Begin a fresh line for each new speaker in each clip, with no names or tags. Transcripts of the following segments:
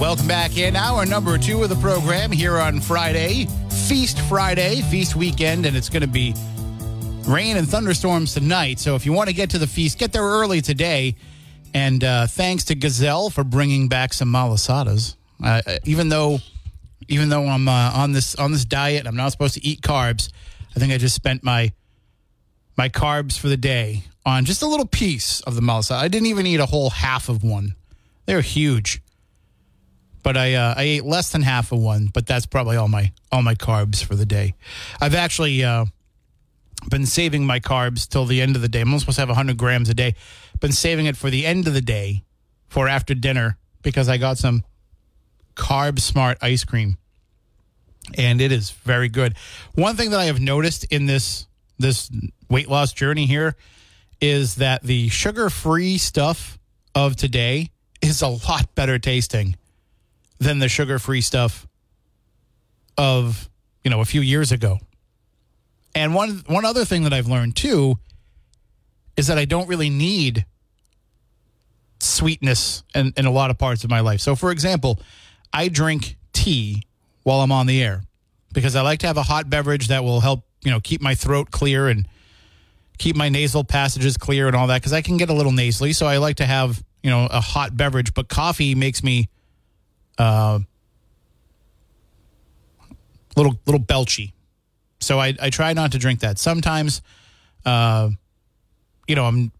Welcome back in hour number two of the program here on Friday, Feast Friday, Feast weekend, and it's going to be rain and thunderstorms tonight. So if you want to get to the feast, get there early today. And uh, thanks to Gazelle for bringing back some malasadas. Uh, even though, even though I'm uh, on this on this diet, I'm not supposed to eat carbs. I think I just spent my my carbs for the day on just a little piece of the malasada. I didn't even eat a whole half of one. They're huge but I uh, I ate less than half of one. But that's probably all my all my carbs for the day. I've actually uh, been saving my carbs till the end of the day. I'm supposed to have 100 grams a day. Been saving it for the end of the day for after dinner because I got some carb smart ice cream, and it is very good. One thing that I have noticed in this this weight loss journey here is that the sugar free stuff of today is a lot better tasting than the sugar free stuff of, you know, a few years ago. And one one other thing that I've learned too is that I don't really need sweetness in, in a lot of parts of my life. So for example, I drink tea while I'm on the air because I like to have a hot beverage that will help, you know, keep my throat clear and keep my nasal passages clear and all that because I can get a little nasally. So I like to have, you know, a hot beverage, but coffee makes me uh, little little belchy. So I, I try not to drink that. Sometimes, uh, you know, I'm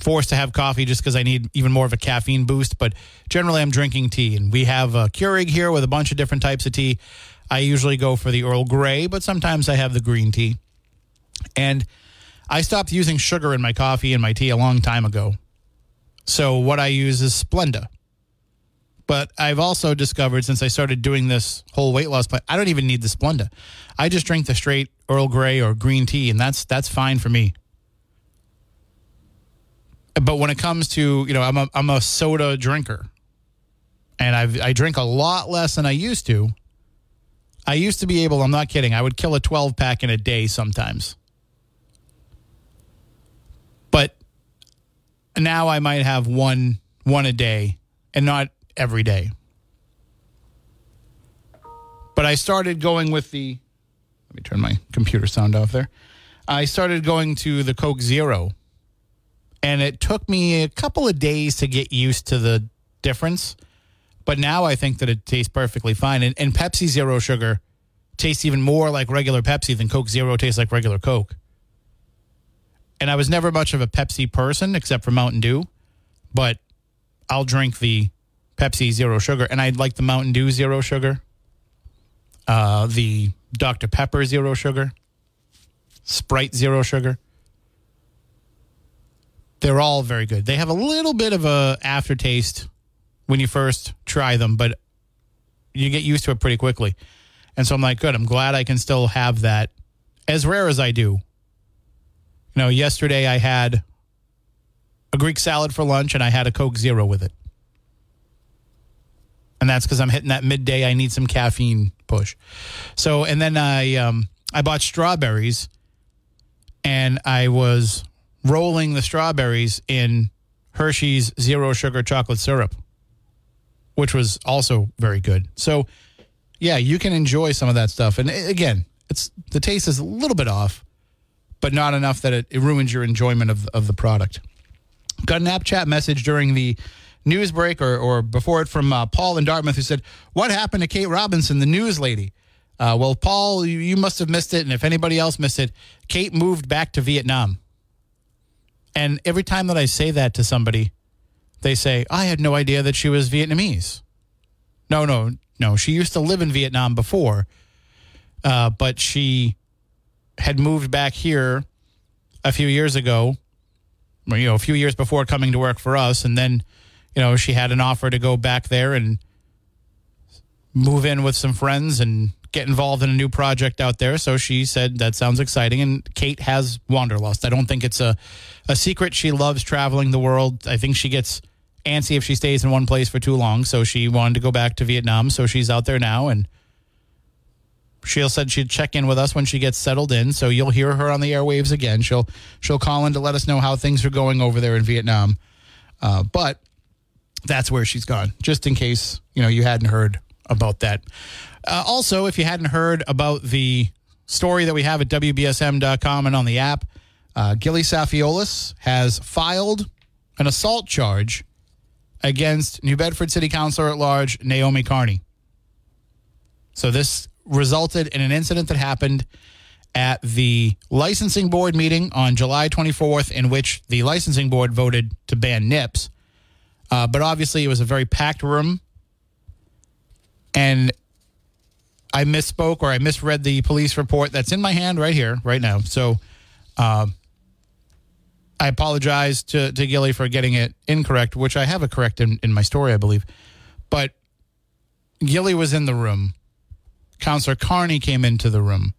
forced to have coffee just because I need even more of a caffeine boost. But generally, I'm drinking tea, and we have a Keurig here with a bunch of different types of tea. I usually go for the Earl Grey, but sometimes I have the green tea. And I stopped using sugar in my coffee and my tea a long time ago. So what I use is Splenda. But I've also discovered since I started doing this whole weight loss plan, I don't even need the Splenda. I just drink the straight Earl Grey or green tea, and that's that's fine for me. But when it comes to you know, I'm a I'm a soda drinker, and I I drink a lot less than I used to. I used to be able. I'm not kidding. I would kill a 12 pack in a day sometimes. But now I might have one one a day, and not every day. But I started going with the. Let me turn my computer sound off there. I started going to the Coke Zero, and it took me a couple of days to get used to the difference. But now I think that it tastes perfectly fine. And, and Pepsi Zero Sugar tastes even more like regular Pepsi than Coke Zero tastes like regular Coke. And I was never much of a Pepsi person except for Mountain Dew, but I'll drink the Pepsi Zero Sugar, and I like the Mountain Dew Zero Sugar, uh, the Dr. Pepper Zero Sugar, Sprite Zero Sugar. They're all very good. They have a little bit of a aftertaste when you first try them, but you get used to it pretty quickly. And so I'm like, good. I'm glad I can still have that, as rare as I do. You know, yesterday I had a Greek salad for lunch, and I had a Coke Zero with it and that's because I'm hitting that midday. I need some caffeine push. So, and then I um, I bought strawberries, and I was rolling the strawberries in Hershey's zero sugar chocolate syrup, which was also very good. So, yeah, you can enjoy some of that stuff. And again, It's the taste is a little bit off, but not enough that it, it ruins your enjoyment of of the product. Got an app chat message during the news break or, or before it from uh, Paul in Dartmouth who said, What happened to Kate Robinson, the news lady? Uh, well, Paul, you, you must have missed it. And if anybody else missed it, Kate moved back to Vietnam. And every time that I say that to somebody, they say, I had no idea that she was Vietnamese. No, no, no. She used to live in Vietnam before, uh, but she had moved back here a few years ago, you know, a few years before coming to work for us. And then, you know, she had an offer to go back there and move in with some friends and get involved in a new project out there. So she said, that sounds exciting. And Kate has wanderlust. I don't think it's a, a secret. She loves traveling the world. I think she gets antsy if she stays in one place for too long. So she wanted to go back to Vietnam. So she's out there now. And she said she'd check in with us when she gets settled in. So you'll hear her on the airwaves again. She'll she'll call in to let us know how things are going over there in Vietnam. Uh, but that's where she's gone, just in case you know you hadn't heard about that. Uh, also, if you hadn't heard about the story that we have at WBSM.com and on the app, uh, Gilly Safiolis has filed an assault charge against New Bedford City Councilor at Large Naomi Carney. So this resulted in an incident that happened at the licensing board meeting on July 24th, in which the licensing board voted to ban nips. Uh, but obviously, it was a very packed room. And I misspoke or I misread the police report that's in my hand right here, right now. So uh, I apologize to, to Gilly for getting it incorrect, which I have it correct in, in my story, I believe. But Gilly was in the room. Councilor Carney came into the room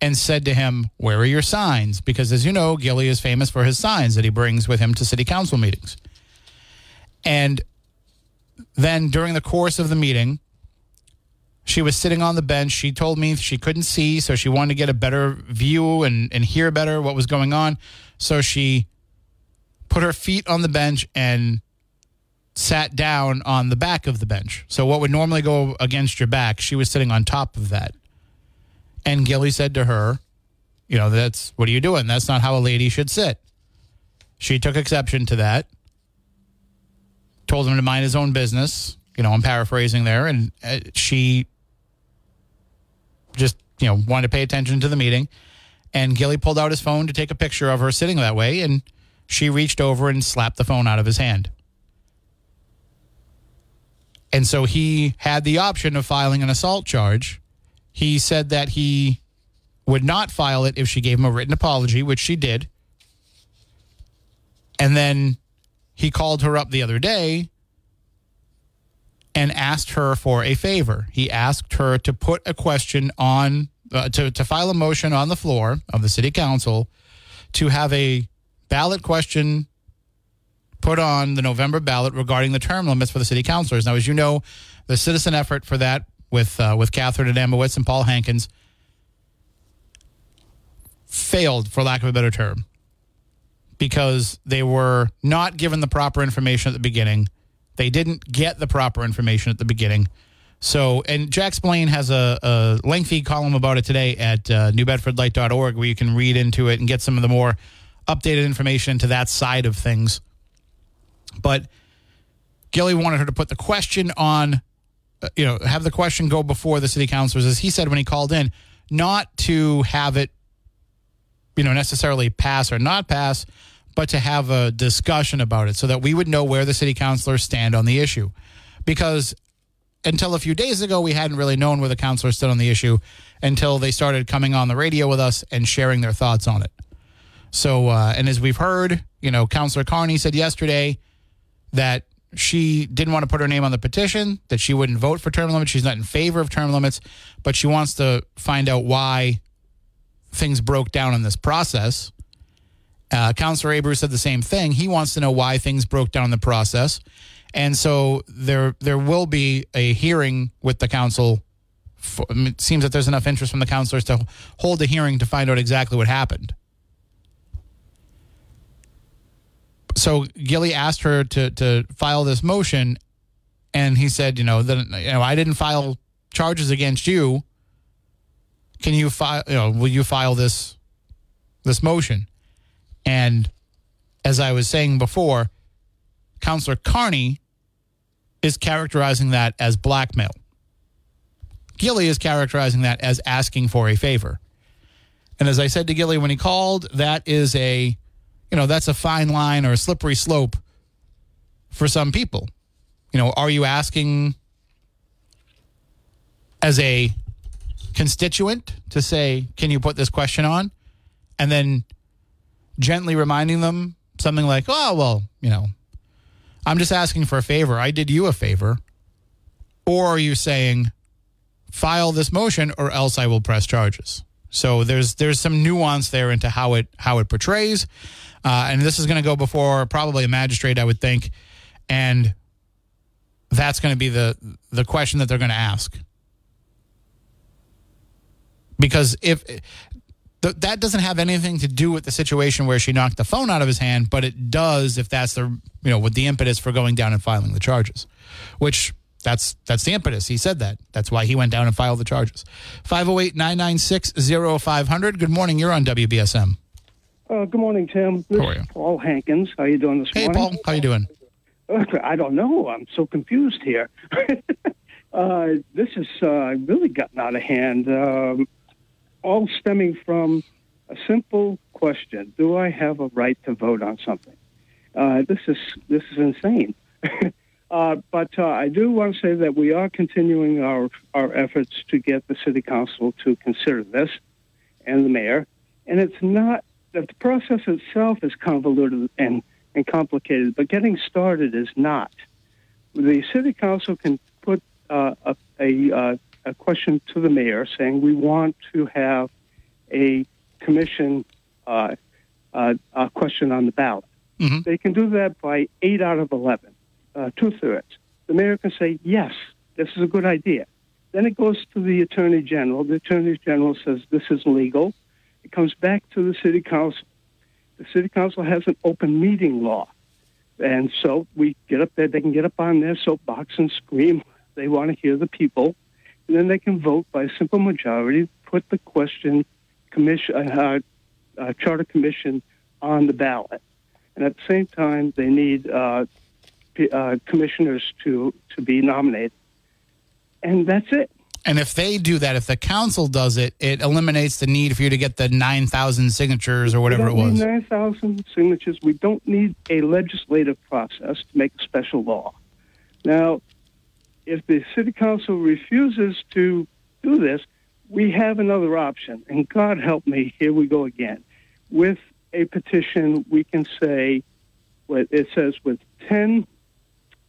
and said to him, Where are your signs? Because as you know, Gilly is famous for his signs that he brings with him to city council meetings. And then during the course of the meeting, she was sitting on the bench. She told me she couldn't see, so she wanted to get a better view and, and hear better what was going on. So she put her feet on the bench and sat down on the back of the bench. So what would normally go against your back, she was sitting on top of that. And Gilly said to her, You know, that's what are you doing? That's not how a lady should sit. She took exception to that, told him to mind his own business. You know, I'm paraphrasing there. And uh, she just, you know, wanted to pay attention to the meeting. And Gilly pulled out his phone to take a picture of her sitting that way. And she reached over and slapped the phone out of his hand. And so he had the option of filing an assault charge. He said that he would not file it if she gave him a written apology, which she did. And then he called her up the other day and asked her for a favor. He asked her to put a question on, uh, to, to file a motion on the floor of the city council to have a ballot question put on the November ballot regarding the term limits for the city councilors. Now, as you know, the citizen effort for that with uh, with Catherine Adamowicz and Paul Hankins failed, for lack of a better term, because they were not given the proper information at the beginning. They didn't get the proper information at the beginning. So, and Jack Spillane has a, a lengthy column about it today at uh, newbedfordlight.org where you can read into it and get some of the more updated information to that side of things. But Gilly wanted her to put the question on, uh, you know, have the question go before the city councilors, as he said when he called in, not to have it, you know, necessarily pass or not pass, but to have a discussion about it so that we would know where the city councilors stand on the issue. Because until a few days ago, we hadn't really known where the councilors stood on the issue until they started coming on the radio with us and sharing their thoughts on it. So, uh, and as we've heard, you know, Councilor Carney said yesterday that she didn't want to put her name on the petition, that she wouldn't vote for term limits. She's not in favor of term limits, but she wants to find out why things broke down in this process. Uh, Councilor Abreu said the same thing. He wants to know why things broke down the process. And so there there will be a hearing with the council. For, it seems that there's enough interest from the councilors to hold a hearing to find out exactly what happened. So Gilly asked her to to file this motion, and he said, you know, that you know I didn't file charges against you. can you file? You know, will you file this this motion? And as I was saying before, Councilor Carney is characterizing that as blackmail. Gilly is characterizing that as asking for a favor. And as I said to Gilly when he called, that is a, you know, that's a fine line or a slippery slope for some people. You know, are you asking as a constituent to say, can you put this question on? And then gently reminding them something like, oh, well, you know, I'm just asking for a favor. I did you a favor. Or are you saying, file this motion or else I will press charges? So there's there's some nuance there into how it how it portrays, uh, and this is going to go before probably a magistrate, I would think, and that's going to be the the question that they're going to ask. Because if th- that doesn't have anything to do with the situation where she knocked the phone out of his hand, but it does if that's the you know with the impetus for going down and filing the charges, which that's that's the impetus. He said that. That's why he went down and filed the charges. 508-996-0500. Good morning. You're on WBSM.
Uh, good morning, Tim. This
How are you?
is Paul Hankins. How you doing this
Hey,
morning?
Hey, Paul. How you doing?
Uh, I don't know. I'm so confused here. uh, this has uh, really gotten out of hand. Um, all stemming from a simple question: Do I have a right to vote on something? Uh, this is this is insane. uh, but uh, I do want to say that we are continuing our our efforts to get the city council to consider this, and the mayor. And it's not that the process itself is convoluted and and complicated, but getting started is not. The city council can put uh, a, a, uh, a question to the mayor saying we want to have a commission uh, uh, uh, question on the ballot.
Mhm.
They can do that by eight out of 11, uh, two thirds. The mayor can say, yes, this is a good idea. Then it goes to the attorney general. The attorney general says this is legal. It comes back to the city council. The city council has an open meeting law. And so we get up there, they can get up on their soapbox and scream. They want to hear the people. And then they can vote by simple majority, put the question, commission, uh, uh, charter commission on the ballot. And at the same time, they need uh, p- uh, commissioners to, to be nominated. And that's it.
And if they do that, if the council does it, it eliminates the need for you to get the 9,000 signatures or whatever it
we don't
was.
9,000 signatures. We don't need a legislative process to make a special law. Now, if the city council refuses to do this, we have another option. And God help me, here we go again. With a petition, we can say, what it says with 10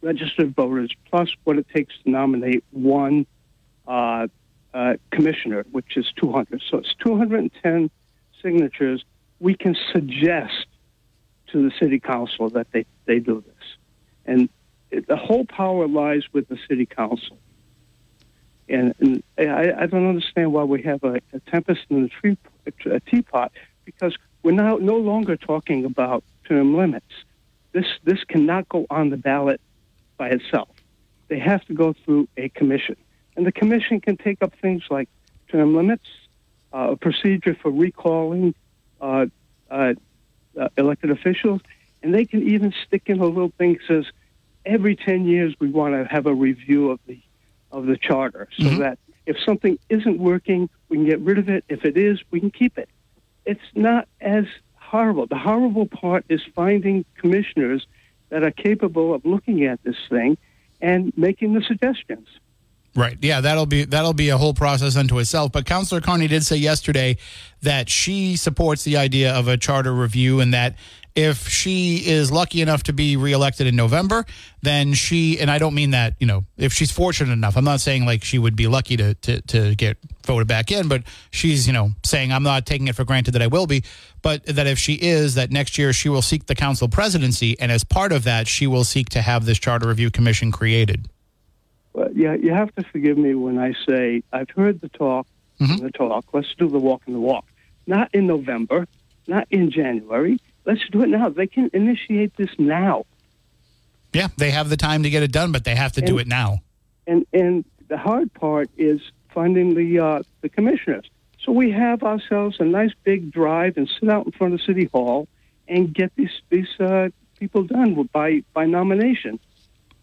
registered voters plus what it takes to nominate one uh, uh, commissioner, which is 200. So it's 210 signatures. We can suggest to the city council that they, they do this. And the whole power lies with the city council. And, and I, I don't understand why we have a, a tempest in a, tree, a teapot because we're now no longer talking about term limits. This, this cannot go on the ballot by itself. They have to go through a commission. And the commission can take up things like term limits, uh, a procedure for recalling uh, uh, uh, elected officials, and they can even stick in a little thing that says every 10 years we want to have a review of the of the charter so
Mhm.
that if something isn't working, we can get rid of it. If it is, we can keep it. It's not as horrible. The horrible part is finding commissioners that are capable of looking at this thing and making the suggestions.
Right. Yeah, that'll be that'll be a whole process unto itself. But Councillor Carney did say yesterday that she supports the idea of a charter review and that if she is lucky enough to be reelected in November, then she and I don't mean that, you know, if she's fortunate enough. I'm not saying like she would be lucky to to, to get voted back in, but she's, you know, saying I'm not taking it for granted that I will be, but that if she is, that next year she will seek the council presidency and as part of that she will seek to have this charter review commission created.
But yeah, you have to forgive me when I say I've heard the talk,
Mhm.
the talk. Let's do the walk and the walk. Not in November, not in January. Let's do it now. They can initiate this now.
Yeah, they have the time to get it done, but they have to do it now.
And and the hard part is finding the uh, the commissioners. So we have ourselves a nice big drive and sit out in front of City Hall and get these these uh, people done by by nomination.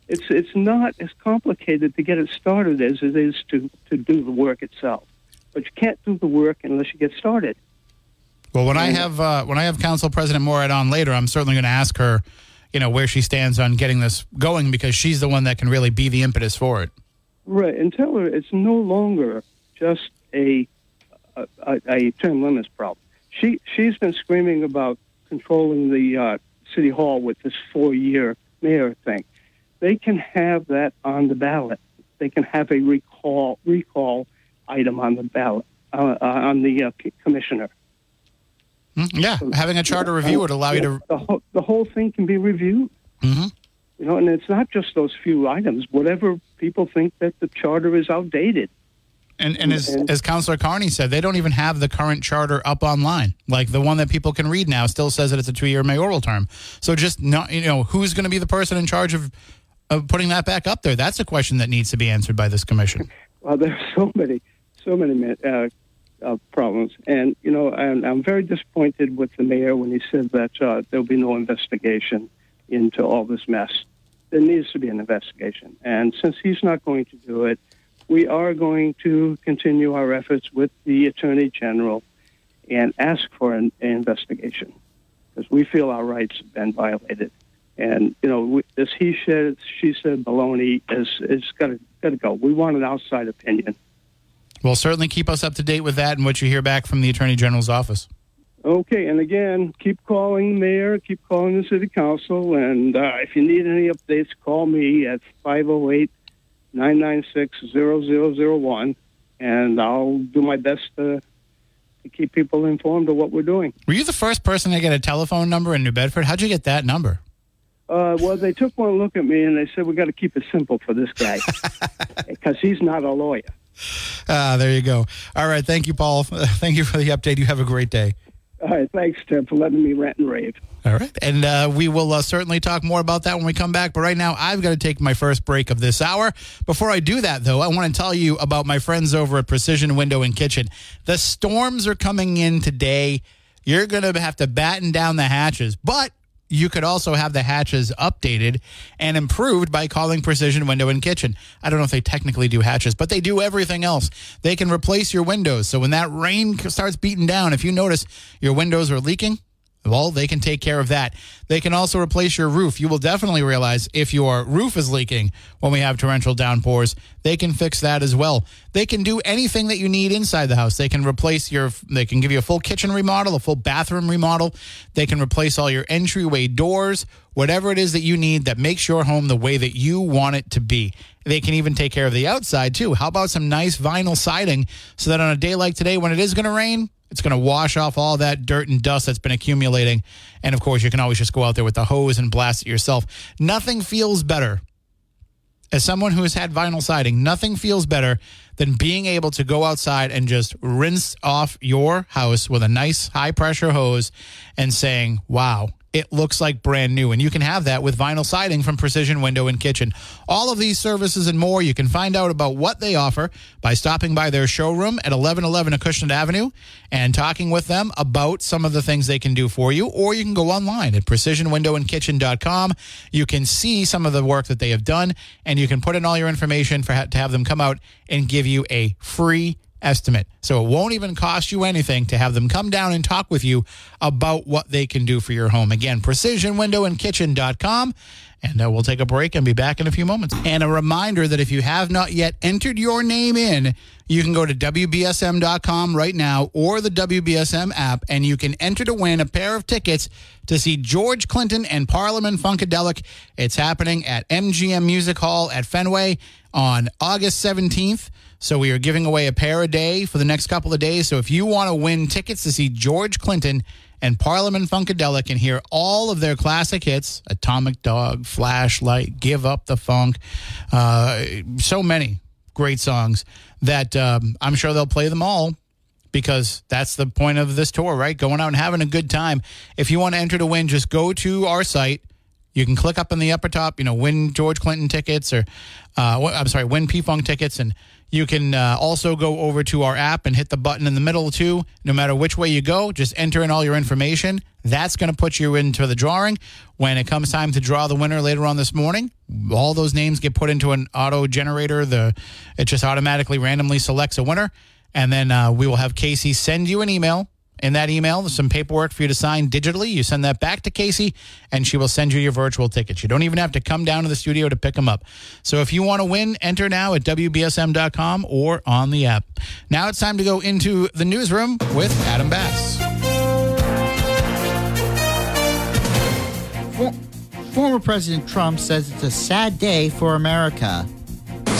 It's it's not as complicated to get it started as it is to to do the work itself. But you can't do the work unless you get started.
Well, when I have uh, when I have Council President Morad on later, I'm certainly going to ask her, you know, where she stands on getting this going because she's the one that can really be the impetus for it.
Right, and tell her it's no longer just a a, a term limits problem. She she's been screaming about controlling the uh, city hall with this four year mayor thing. They can have that on the ballot. They can have a recall recall item on the ballot uh, uh, on the uh, commissioner.
Mm, yeah, having a charter review would allow you to.
The whole, the whole thing can be reviewed.
Mm-hmm.
You know, and it's not just those few items. Whatever people think that the charter is outdated.
And, and as, as Councillor Carney said, they don't even have the current charter up online. Like the one that people can read now still says that it's a two year mayoral term. So just not, you know, who's going to be the person in charge of, of putting that back up there? That's a question that needs to be answered by this commission.
Well, there's so many, so many uh, uh, problems. And, you know, and I'm very disappointed with the mayor when he said that uh, there'll be no investigation into all this mess. There needs to be an investigation. And since he's not going to do it, we are going to continue our efforts with the Attorney General and ask for an, an investigation because we feel our rights have been violated. And, you know, this he said, she said baloney is, is to got to go. We want an outside opinion.
Well, certainly keep us up to date with that and what you hear back from the Attorney General's office.
Okay, and again, keep calling the mayor, keep calling the city council, and uh, if you need any updates, call me at 508 996 0001, and I'll do my best to, to keep people informed of what we're doing.
Were you the first person to get a telephone number in New Bedford? How'd you get that number?
Uh, well, they took one look at me and they said, we got to keep it simple for this guy because he's not a lawyer.
Ah, there you go. All right. Thank you, Paul. Thank you for the update. You have a great day.
All right. Thanks, Tim, for letting me rant and rave.
All right. And uh, we will uh, certainly talk more about that when we come back. But right now, I've got to take my first break of this hour. Before I do that, though, I want to tell you about my friends over at Precision Window and Kitchen. The storms are coming in today. You're going to have to batten down the hatches, but you could also have the hatches updated and improved by calling Precision Window and Kitchen. I don't know if they technically do hatches, but they do everything else. They can replace your windows. So when that rain starts beating down, if you notice your windows are leaking, well, they can take care of that. They can also replace your roof. You will definitely realize if your roof is leaking when we have torrential downpours. They can fix that as well. They can do anything that you need inside the house. They can replace your, they can give you a full kitchen remodel, a full bathroom remodel. They can replace all your entryway doors, whatever it is that you need that makes your home the way that you want it to be. They can even take care of the outside too. How about some nice vinyl siding so that on a day like today when it is going to rain, it's going to wash off all that dirt and dust that's been accumulating. And of course, you can always just go out there with the hose and blast it yourself. Nothing feels better. As someone who has had vinyl siding, nothing feels better than being able to go outside and just rinse off your house with a nice high pressure hose and saying, wow, it looks like brand new. And you can have that with vinyl siding from Precision Window and Kitchen. All of these services and more, you can find out about what they offer by stopping by their showroom at 1111 Acushnet Avenue and talking with them about some of the things they can do for you. Or you can go online at precisionwindowandkitchen.com. You can see some of the work that they have done, and you can put in all your information for to have them come out and give you a free estimate. So it won't even cost you anything to have them come down and talk with you about what they can do for your home. Again, precisionwindowandkitchen.com. And uh, we'll take a break and be back in a few moments. And a reminder that if you have not yet entered your name in, you can go to WBSM.com right now or the WBSM app, and you can enter to win a pair of tickets to see George Clinton and Parliament Funkadelic. It's happening at MGM Music Hall at Fenway on August 17th. So we are giving away a pair a day for the next couple of days. So if you want to win tickets to see George Clinton and Parliament Funkadelic and hear all of their classic hits Atomic Dog, Flashlight, Give Up the Funk, uh, so many great songs that um, I'm sure they'll play them all because that's the point of this tour, right? Going out and having a good time. If you want to enter to win, just go to our site. You can click up in the upper top, you know, win George Clinton tickets or, uh, I'm sorry, win P Funk tickets, and You can uh, also go over to our app and hit the button in the middle, too. No matter which way you go, just enter in all your information. That's going to put you into the drawing. When it comes time to draw the winner later on this morning, all those names get put into an auto generator. The It just automatically randomly selects a winner. And then uh, we will have Casey send you an email in that email, there's some paperwork for you to sign digitally. You send that back to Casey, and she will send you your virtual tickets. You don't even have to come down to the studio to pick them up. So if you want to win, enter now at WBSM.com or on the app. Now it's time to go into the newsroom with Adam Bass.
Former President Trump says it's a sad day for America.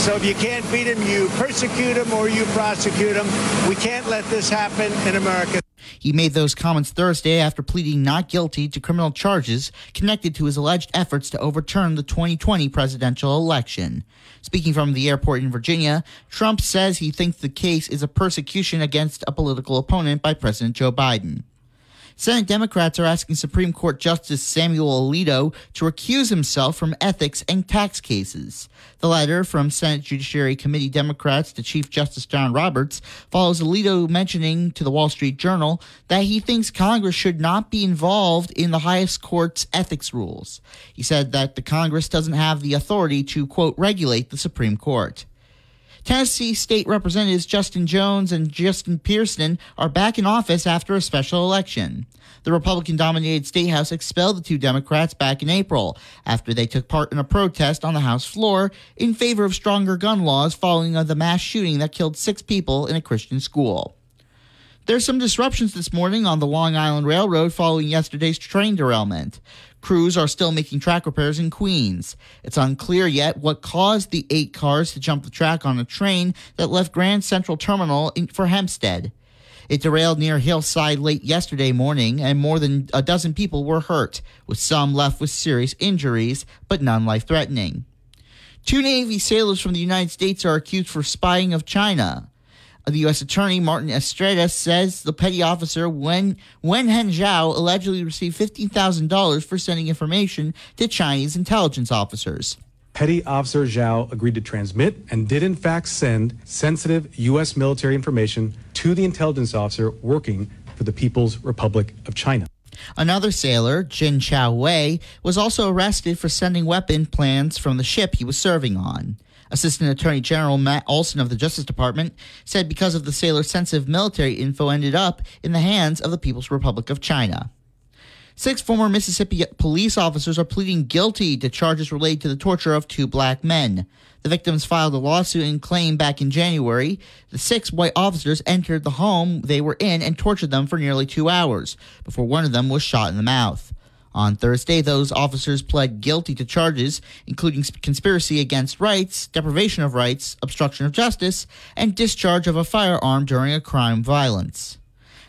So if you can't beat him, you persecute him or you prosecute him. We can't let this happen in America.
He made those comments Thursday after pleading not guilty to criminal charges connected to his alleged efforts to overturn the 2020 presidential election. Speaking from the airport in Virginia, Trump says he thinks the case is a persecution against a political opponent by President Joe Biden. Senate Democrats are asking Supreme Court Justice Samuel Alito to recuse himself from ethics and tax cases. The letter from Senate Judiciary Committee Democrats to Chief Justice John Roberts follows Alito mentioning to the Wall Street Journal that he thinks Congress should not be involved in the highest court's ethics rules. He said that the Congress doesn't have the authority to, quote, regulate the Supreme Court. Tennessee State Representatives Justin Jones and Justin Pearson are back in office after a special election. The Republican dominated State House expelled the two Democrats back in April after they took part in a protest on the House floor in favor of stronger gun laws following the mass shooting that killed six people in a Christian school. There's some disruptions this morning on the Long Island Railroad following yesterday's train derailment. Crews are still making track repairs in Queens. It's unclear yet what caused the eight cars to jump the track on a train that left Grand Central Terminal for Hempstead. It derailed near Hillside late yesterday morning, and more than a dozen people were hurt, with some left with serious injuries, but none life threatening. Two Navy sailors from the United States are accused for spying of China. The U.S. Attorney Martin Estrada says the petty officer Wen, Wenheng Zhao allegedly received $15,000 for sending information to Chinese intelligence officers.
Petty Officer Zhao agreed to transmit and did in fact send sensitive U.S. military information to the intelligence officer working for the People's Republic of China.
Another sailor, Jin Chao Wei, was also arrested for sending weapon plans from the ship he was serving on. Assistant Attorney General Matt Olsen of the Justice Department said because of the sailor sensitive military info ended up in the hands of the People's Republic of China. Six former Mississippi police officers are pleading guilty to charges related to the torture of two black men. The victims filed a lawsuit and claimed back in January the six white officers entered the home they were in and tortured them for nearly two hours before one of them was shot in the mouth. On Thursday, those officers pled guilty to charges including conspiracy against rights, deprivation of rights, obstruction of justice, and discharge of a firearm during a crime violence.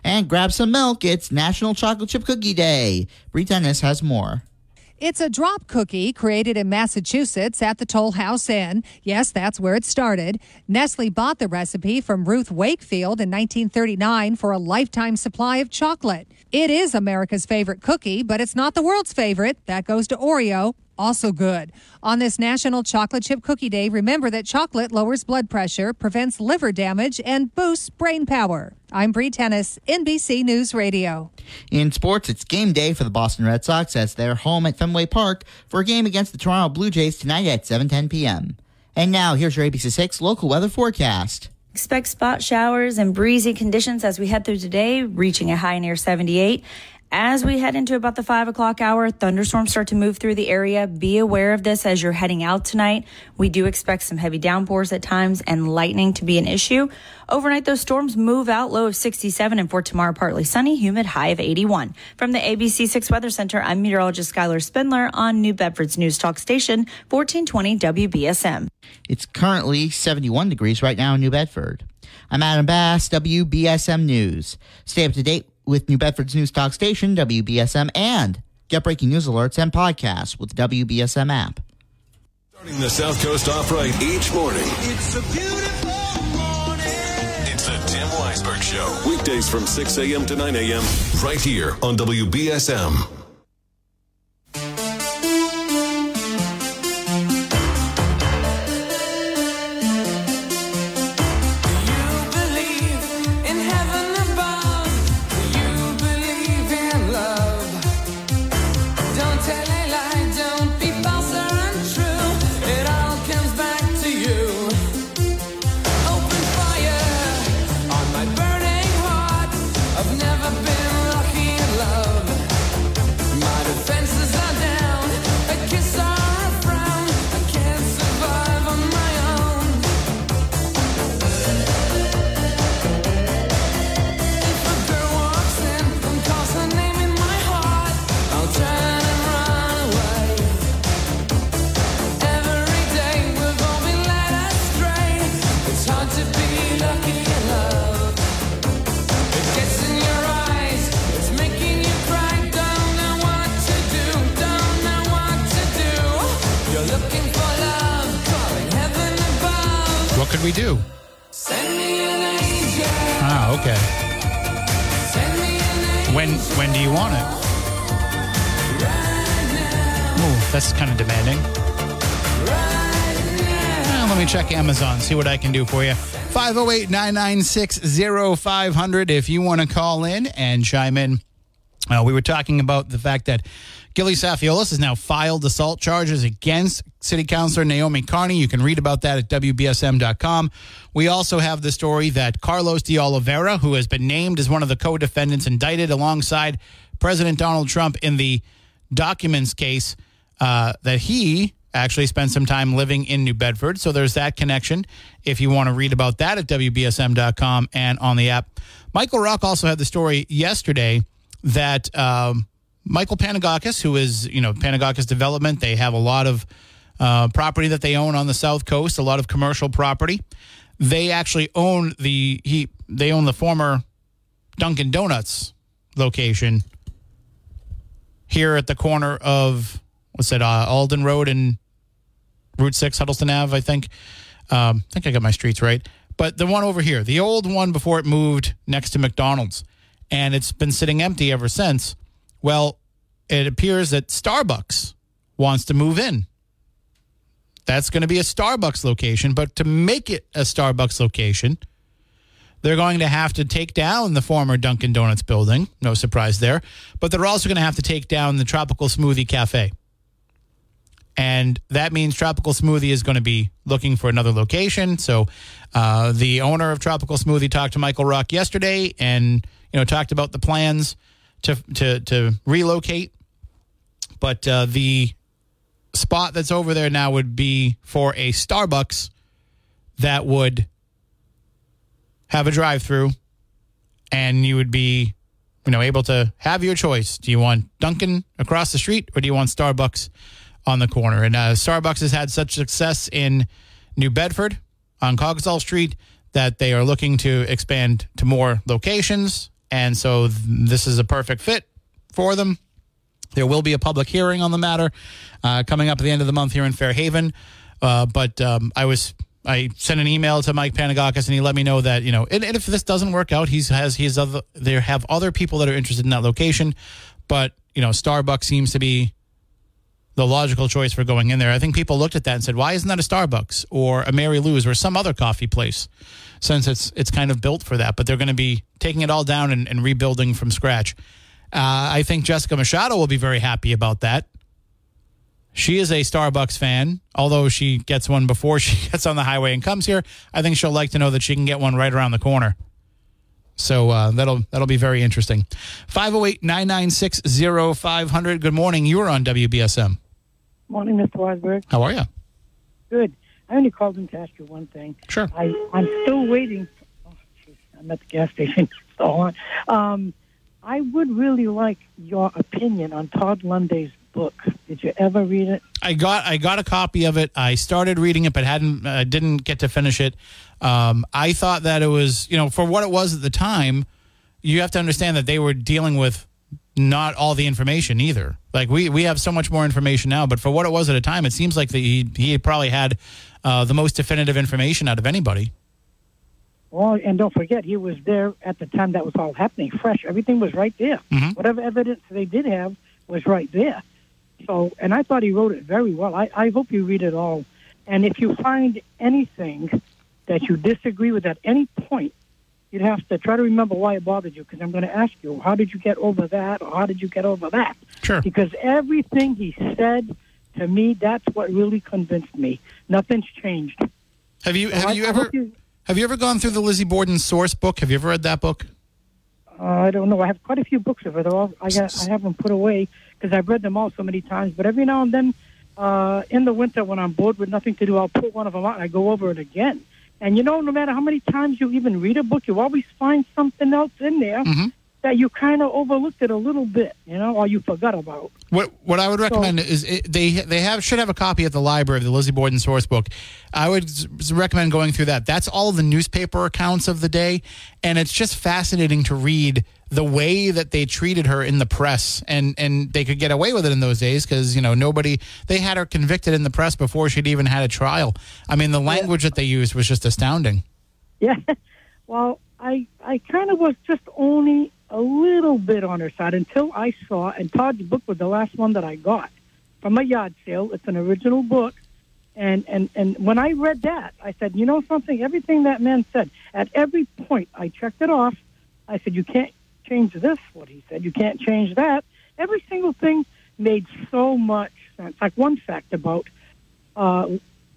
And grab some milk, it's National Chocolate Chip Cookie Day. Bree Dennis has more.
It's a drop cookie created in Massachusetts at the Toll House Inn. Yes, that's where it started. Nestle bought the recipe from Ruth Wakefield in 1939 for a lifetime supply of chocolate. It is America's favorite cookie, but it's not the world's favorite. That goes to Oreo also good. On this National Chocolate Chip Cookie Day, remember that chocolate lowers blood pressure, prevents liver damage, and boosts brain power. I'm Bree Dennis, NBC News Radio.
In sports, it's game day for the Boston Red Sox as they're home at Fenway Park for a game against the Toronto Blue Jays tonight at 7:10 p.m. And now, here's your ABC 6 local weather forecast.
Expect spot showers and breezy conditions as we head through today, reaching a high near 78. As we head into about the five o'clock hour, thunderstorms start to move through the area. Be aware of this as you're heading out tonight. We do expect some heavy downpours at times and lightning to be an issue. Overnight, those storms move out, low of 67, and for tomorrow, partly sunny, humid, high of 81. From the ABC 6 Weather Center, I'm meteorologist Skylar Spindler on New Bedford's News Talk Station, 1420 WBSM.
It's currently 71 degrees right now in New Bedford. I'm Adam Bass, WBSM News. Stay up to date with New Bedford's news talk station, WBSM, and get breaking news alerts and podcasts with the WBSM app.
Starting the South Coast off right each morning. It's a beautiful morning. It's the Tim Weisberg Show. Weekdays from 6 a.m. to 9 a.m. right here on WBSM.
Amazon, see what I can do for you. 508 996 0500 if you want to call in and chime in. Uh, we were talking about the fact that Gilly Safiolis has now filed assault charges against City Councilor Naomi Carney. You can read about that at WBSM.com. We also have the story that Carlos de Oliveira, who has been named as one of the co defendants indicted alongside President Donald Trump in the documents case, uh, that he actually spent some time living in New Bedford. So there's that connection if you want to read about that at WBSM.com and on the app. Michael Rock also had the story yesterday that um, Michael Panagakis, who is, you know, Panagakis Development, they have a lot of uh, property that they own on the South Coast, a lot of commercial property. They actually own the he they own the former Dunkin' Donuts location here at the corner of what's it, uh, Alden Road and Route Six, Huttleston Ave, I think. Um, I think I got my streets right. But the one over here, the old one before it moved next to McDonald's, and it's been sitting empty ever since. Well, it appears that Starbucks wants to move in. That's going to be a Starbucks location, but to make it a Starbucks location, they're going to have to take down the former Dunkin' Donuts building. No surprise there. But they're also going to have to take down the Tropical Smoothie Cafe. And that means Tropical Smoothie is going to be looking for another location. So uh, the owner of Tropical Smoothie talked to Michael Rock yesterday and you know talked about the plans to to to relocate. But uh, the spot that's over there now would be for a Starbucks that would have a drive-through, and you would be, you know, able to have your choice. Do you want Dunkin' across the street, or do you want Starbucks on the corner? And uh, Starbucks has had such success in New Bedford on Coggeshall Street that they are looking to expand to more locations, and so th- this is a perfect fit for them. There will be a public hearing on the matter uh, coming up at the end of the month here in Fairhaven. Uh, but um, I was I sent an email to Mike Panagakis and he let me know that you know and, and if this doesn't work out, he's has he's other there have other people that are interested in that location, but you know Starbucks seems to be the logical choice for going in there. I think people looked at that and said, "Why isn't that a Starbucks or a Mary Lou's or some other coffee place?" Since it's it's kind of built for that, but they're going to be taking it all down and, and rebuilding from scratch. Uh, I think Jessica Machado will be very happy about that. She is a Starbucks fan, although she gets one before she gets on the highway and comes here. I think she'll like to know that she can get one right around the corner. So uh, that'll that'll be very interesting. 508-996-0500. Good morning. You are on WBSM.
Morning, Mr. Weisberg.
How are you?
Good. I only called in to ask you one thing.
Sure.
I, I'm still waiting. Oh, geez, I'm at the gas station. so on. Um, I would really like your opinion on Todd Lunde's book. Did you ever read it?
I got I got a copy of it. I started reading it, but hadn't uh, didn't get to finish it. Um, I thought that it was you know for what it was at the time. You have to understand that they were dealing with not all the information either. Like we we have so much more information now, but for what it was at a time, it seems like that he he probably had uh, the most definitive information out of anybody.
Well, and don't forget, he was there at the time that was all happening, fresh. Everything was right there.
Mhm.
Whatever evidence they did have was right there. So, and I thought he wrote it very well. I, I hope you read it all. And if you find anything that you disagree with at any point, you'd have to try to remember why it bothered you. Because I'm going to ask you, how did you get over that, or how did you get over that?
Sure.
Because everything he said to me, that's what really convinced me. Nothing's changed.
Have you
So
have
I-
you
I
ever
you-
have you ever gone through the Lizzie Borden source book? Have you ever read that book?
Uh, I don't know. I have quite a few books of it. They're all, I got, I have them put away because I've read them all so many times. But every now and then, uh, in the winter when I'm bored with nothing to do, I'll pull one of them out and I go over it again. And you know, no matter how many times you even read a book, you always find something else in there
Mhm.
That you kind of overlooked it a little bit, you know, or you forgot about.
What what I would recommend is it, they they have should have a copy at the library of the Lizzie Borden source book. I would recommend going through that. That's all the newspaper accounts of the day, and it's just fascinating to read the way that they treated her in the press, and and they could get away with it in those days because you know nobody they had her convicted in the press before she'd even had a trial. I mean, the language that they used was just astounding.
Yeah. Well, I I kind of was just only a little bit on her side until I saw, and Todd's book was the last one that I got from a yard sale. It's an original book. And, and, and when I read that, I said, you know something? Everything that man said, at every point, I checked it off. I said, you can't change this, what he said. You can't change that. Every single thing made so much sense. Like one fact about uh,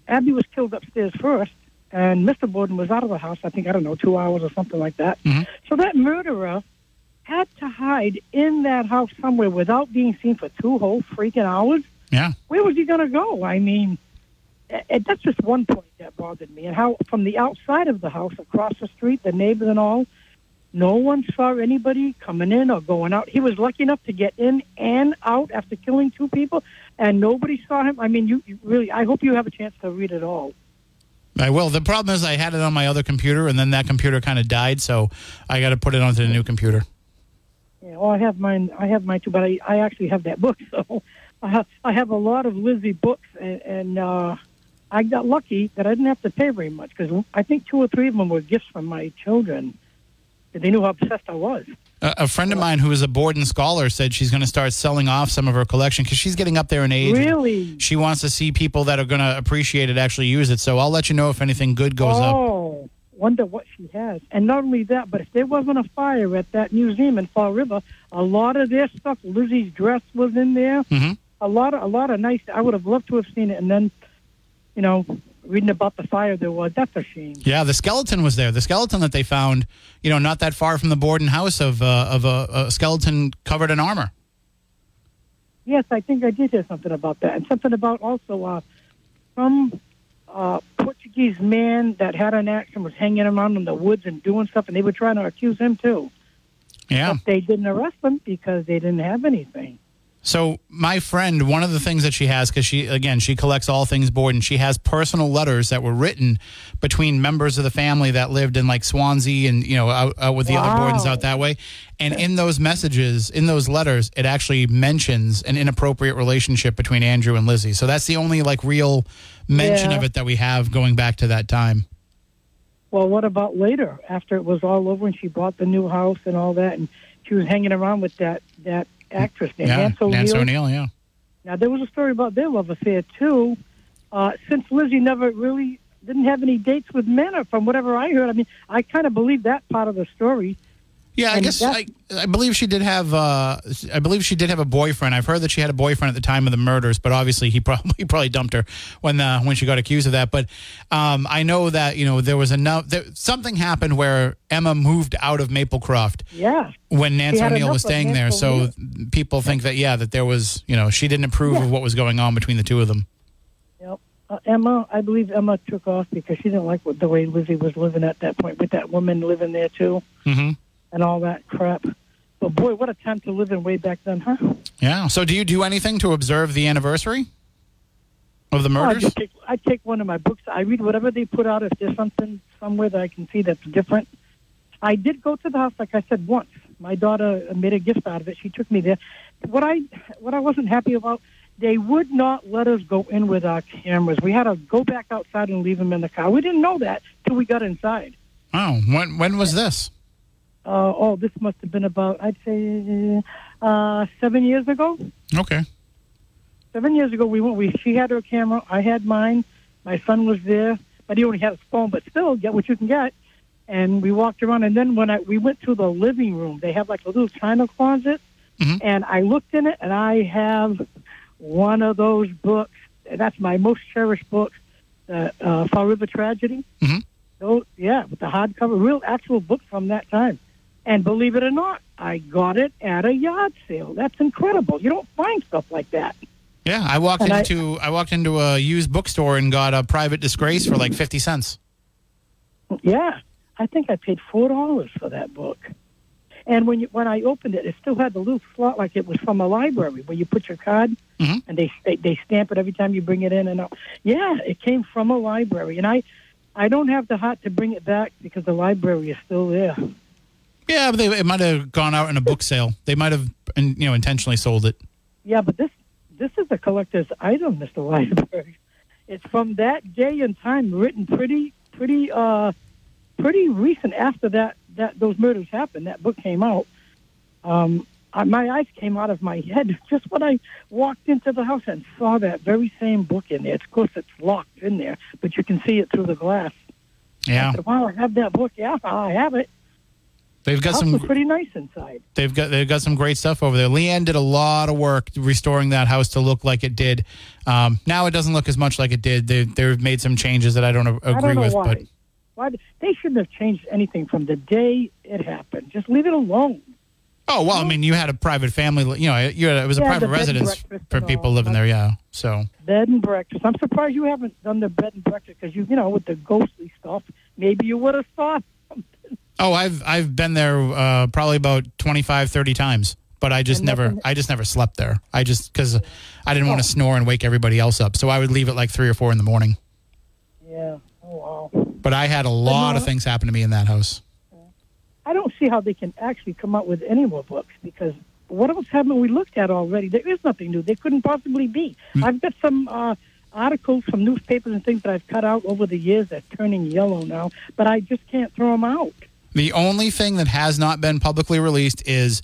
Abby was killed upstairs first, and Mr. Borden was out of the house, I think, I don't know, two hours or something like that. So that murderer had to hide in that house somewhere without being seen for two whole freaking hours.
Yeah.
Where was he going to go? I mean, eh, that's just one point that bothered me. And how, from the outside of the house, across the street, the neighbors and all, no one saw anybody coming in or going out. He was lucky enough to get in and out after killing two people, and nobody saw him. I mean, you, you really, I hope you have a chance to read it all.
I will. The problem is I had it on my other computer, and then that computer kind of died, so I got to put it onto the new computer.
Yeah, well, I have mine. I have mine too, but I, I actually have that book. So I have I have a lot of Lizzie books, and, and uh, I got lucky that I didn't have to pay very much because I think two or three of them were gifts from my children. They knew how obsessed I was.
A, a friend of mine who is a Borden scholar said she's going to start selling off some of her collection because she's getting up there in age.
Really?
She wants to see people that are going to appreciate it actually use it. So I'll let you know if anything good goes up.
Wonder what she has. And not only that, but if there wasn't a fire at that museum in Fall River, a lot of their stuff, Lizzie's dress was in there.
Mm-hmm.
A lot of a lot of nice. I would have loved to have seen it, and then, you know, reading about the fire there was. That's a shame.
Yeah, the skeleton was there. The skeleton that they found, you know, not that far from the Borden house of uh, of a, a skeleton covered in armor.
Yes, I think I did hear something about that, and something about also uh, some uh, Portuguese man that had an action was hanging around in the woods and doing stuff, and they were trying to accuse him too.
Yeah.
But they didn't arrest him because they didn't have anything.
So my friend, one of the things that she has, because she again she collects all things Borden, she has personal letters that were written between members of the family that lived in like Swansea and you know out, out with the other
Wow.
Bordens out that way. And in those messages, in those letters, it actually mentions an inappropriate relationship between Andrew and Lizzie. So that's the only like real mention
Yeah.
of it that we have going back to that time.
Well, what about later after it was all over and she bought the new house and all that, and she was hanging around with that that actress named
yeah,
Nance O'Neill.
Nance O'Neill. Yeah.
Now there was a story about their love affair too. Uh, since Lizzie never really didn't have any dates with men, or from whatever I heard, I mean, I kind of believe that part of the story.
Yeah, I
And
guess I, I believe she did have. Uh, I believe she did have a boyfriend. I've heard that she had a boyfriend at the time of the murders, but obviously he probably he probably dumped her when uh, when she got accused of that. But um, I know that you know there was enough. There, something happened where Emma moved out of Maplecroft
Yeah.
when Nance
She
O'Neill was staying there. So people think that yeah, that there was you know she didn't approve of what was going on between the two of them.
Yep. Uh, Emma, I believe Emma took off because she didn't like what, the way Lizzie was living at that point with that woman living there too
hmm
and all that crap. But boy, what a time to live in way back then, huh?
Yeah. So do you do anything to observe the anniversary of the
Oh, I
murders?
just take I take one of my books. I read whatever they put out. If there's something somewhere that I can see that's different, I did go to the house, like I said once. My daughter made a gift out of it. She took me there. What I what I wasn't happy about, they would not let us go in with our cameras. We had to go back outside and leave them in the car. We didn't know that till we got inside.
oh, when when was this?
Uh, oh, this must have been about I'd say uh, seven years ago.
Okay.
Seven years ago, we went. We she had her camera, I had mine. My son was there, but he only had his phone. But still, get what you can get. And we walked around, and then when I we went to the living room, they have like a little china closet,
Mhm.
and I looked in it, and I have one of those books. That's my most cherished book, uh, uh, Fall River Tragedy.
Mhm.
Oh, yeah, with the hardcover, real actual book from that time. And believe it or not, I got it at a yard sale. That's incredible. You don't find stuff like that.
Yeah, I walked
And
into I, walked into a used bookstore and got a private disgrace for like fifty cents.
Yeah, I think I paid four dollars for that book. And when you, when I opened it, it still had the little slot like it was from a library where you put your card
Mhm.
and they, they they stamp it every time you bring it in and out. Yeah, it came from a library, and I I don't have the heart to bring it back because the library is still there.
Yeah, but they, it might have gone out in a book sale. They might have, you know, intentionally sold it.
Yeah, but this this is a collector's item, Mr. Library. It's from that day and time, written pretty pretty uh pretty recent after that that those murders happened. That book came out. Um, I, my eyes came out of my head just when I walked into the house and saw that very same book in there. Of course, it's locked in there, but you can see it through the glass.
Yeah,
I said, "Wow, I have that book. Yeah, I have it.
They've got some.
pretty nice inside."
They've got they've got some great stuff over there. Leanne did a lot of work restoring that house to look like it did. Um, now it doesn't look as much like it did. They they've made some changes that I don't a-
I
agree
don't know
with,
why.
but
Why they shouldn't have changed anything from the day it happened. Just leave it alone.
oh well. I mean, you had a private family. You know, you had, it was a
Yeah,
private
the bed and
residence for people living there. Yeah, so
Bed and breakfast. I'm surprised you haven't done the bed and breakfast because you, you know, with the ghostly stuff, maybe you would have thought.
Oh, I've I've been there uh, probably about 25, 30 times. But I just
And
never,
nothing-
I just never slept there. I just because I didn't want
Oh.
to snore and wake everybody else up, so I would leave at like three or four in the morning.
Yeah. Oh wow.
But I had a lot
no-
of things happen to me in that house.
I don't see how they can actually come out with any more books because what else haven't we looked at already? There is nothing new. There couldn't possibly be.
Hmm.
I've got some uh, articles from newspapers and things that I've cut out over the years that are turning yellow now, but I just can't throw them out.
The only thing that has not been publicly released is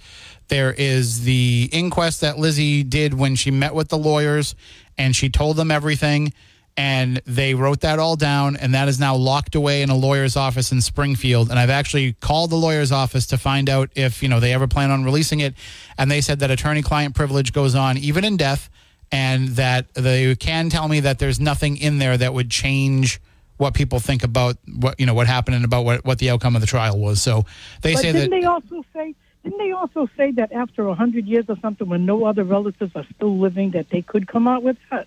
there is the inquest that Lizzie did when she met with the lawyers and she told them everything and they wrote that all down and that is now locked away in a lawyer's office in Springfield. And I've actually called the lawyer's office to find out if, you know, they ever plan on releasing it. And they said that attorney client privilege goes on even in death and that they can tell me that there's nothing in there that would change what people think about what you know what happened and about what, what the outcome of the trial was. So they
But
say
didn't
that
they also say? Didn't they also say that after a hundred years or something, when no other relatives are still living, that they could come out with that?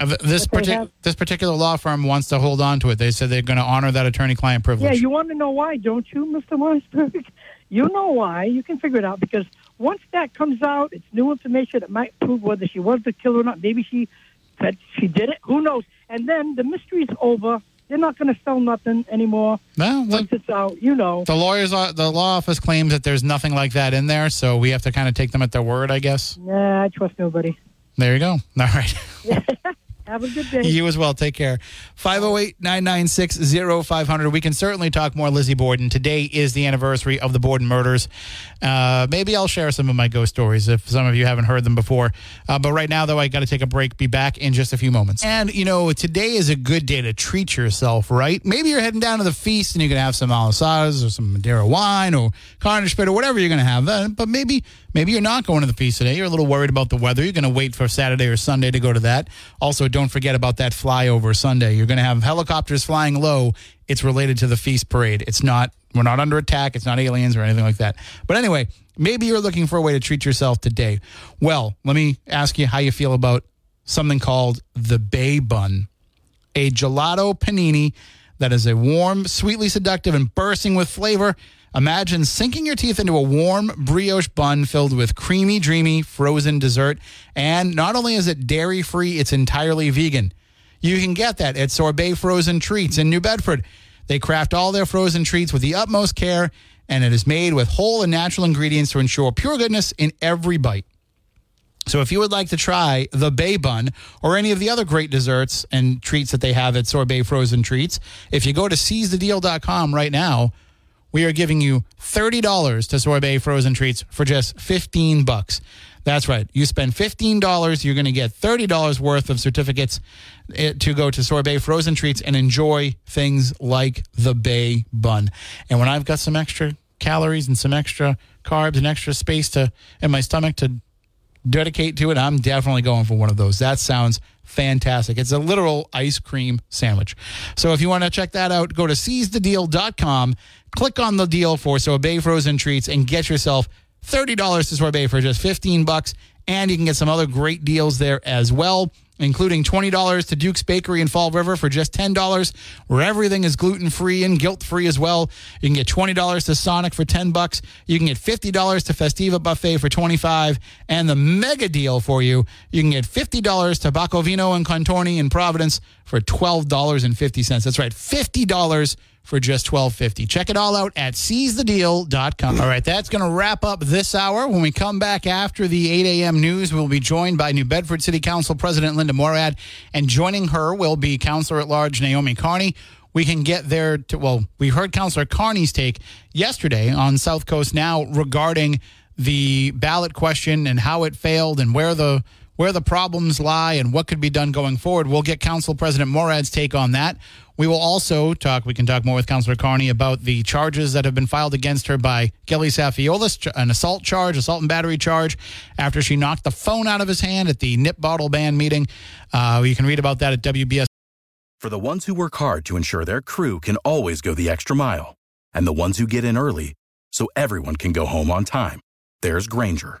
uh, this partic-
have-
this particular law firm wants to hold on to it. They said they're going to honor that attorney-client privilege.
Yeah, you want to know why, don't you, Mr. Weisberg? You know why. You can figure it out because once that comes out, it's new information that might prove whether she was the killer or not. Maybe she said she did it. Who knows? And then the mystery's over. They're not going to sell nothing anymore.
well,
Once
the,
it's out, you know.
the lawyers, uh, the law office claims that there's nothing like that in there, so we have to kind of take them at their word, I guess.
Nah, I trust nobody.
There you go. All right.
Have a good day.
You as well. Take care. 508 996 0500. We can certainly talk more Lizzie Borden. Today is the anniversary of the Borden murders. Uh, maybe I'll share some of my ghost stories if some of you haven't heard them before. Uh, but right now, though, I got to take a break. Be back in just a few moments. And, you know, today is a good day to treat yourself, right? Maybe you're heading down to the feast and you're going to have some malassadas or some Madeira wine or carne d'espeto or whatever you're going to have. Uh, but maybe maybe you're not going to the feast today. You're a little worried about the weather. You're going to wait for Saturday or Sunday to go to that. Also, don't forget about that flyover Sunday. You're going to have helicopters flying low. It's related to the feast parade. It's not, we're not under attack. It's not aliens or anything like that. But anyway, maybe you're looking for a way to treat yourself today. Well, let me ask you how you feel about something called the Bay Bun, a gelato panini that is a warm, sweetly seductive, and bursting with flavor. Imagine sinking your teeth into a warm brioche bun filled with creamy, dreamy frozen dessert. And not only is it dairy free, it's entirely vegan. You can get that at Sorbet Frozen Treats in New Bedford. They craft all their frozen treats with the utmost care, and it is made with whole and natural ingredients to ensure pure goodness in every bite. So if you would like to try the Bay Bun or any of the other great desserts and treats that they have at Sorbet Frozen Treats, if you go to seizethedeal.com right now, we are giving you $30 to Sorbet Frozen Treats for just 15 bucks. That's right. You spend $15, you're going to get $30 worth of certificates eh, to go to Sorbet Frozen Treats and enjoy things like the Bay Bun. And when I've got some extra calories and some extra carbs and extra space to in my stomach to dedicate to it, I'm definitely going for one of those. That sounds fantastic. It's a literal ice cream sandwich. So if you want to check that out, go to seizethedeal.com, click on the deal for Sorbet Frozen Treats, and get yourself $30 to Sorbet for just 15 bucks. And you can get some other great deals there as well. Including $20 to Duke's Bakery in Fall River for just $10, where everything is gluten free and guilt free as well. You can get $20 to Sonic for 10 bucks. You can get $50 to Festiva Buffet for 25 and the mega deal for you, you can get $50 to Bacco Vino and Contorni in Providence for $12.50. That's right, $50 for just $12.50. Check it all out at seizethedeal.com. All right, that's going to wrap up this hour. When we come back after the 8 a.m. news, we'll be joined by New Bedford City Council President Linda Morad, and joining her will be Councilor at Large Naomi Carney. We can get there to, well, we heard Councilor Carney's take yesterday on South Coast Now regarding the ballot question and how it failed and where the where the problems lie and what could be done going forward. We'll get Council President Morad's take on that. We will also talk, we can talk more with Councilor Carney about the charges that have been filed against her by Kelly Safiolis, an assault charge, assault and battery charge, after she knocked the phone out of his hand at the nip bottle ban meeting. Uh, you can read about that at WBS.
For the ones who work hard to ensure their crew can always go the extra mile, and the ones who get in early so everyone can go home on time, there's Grainger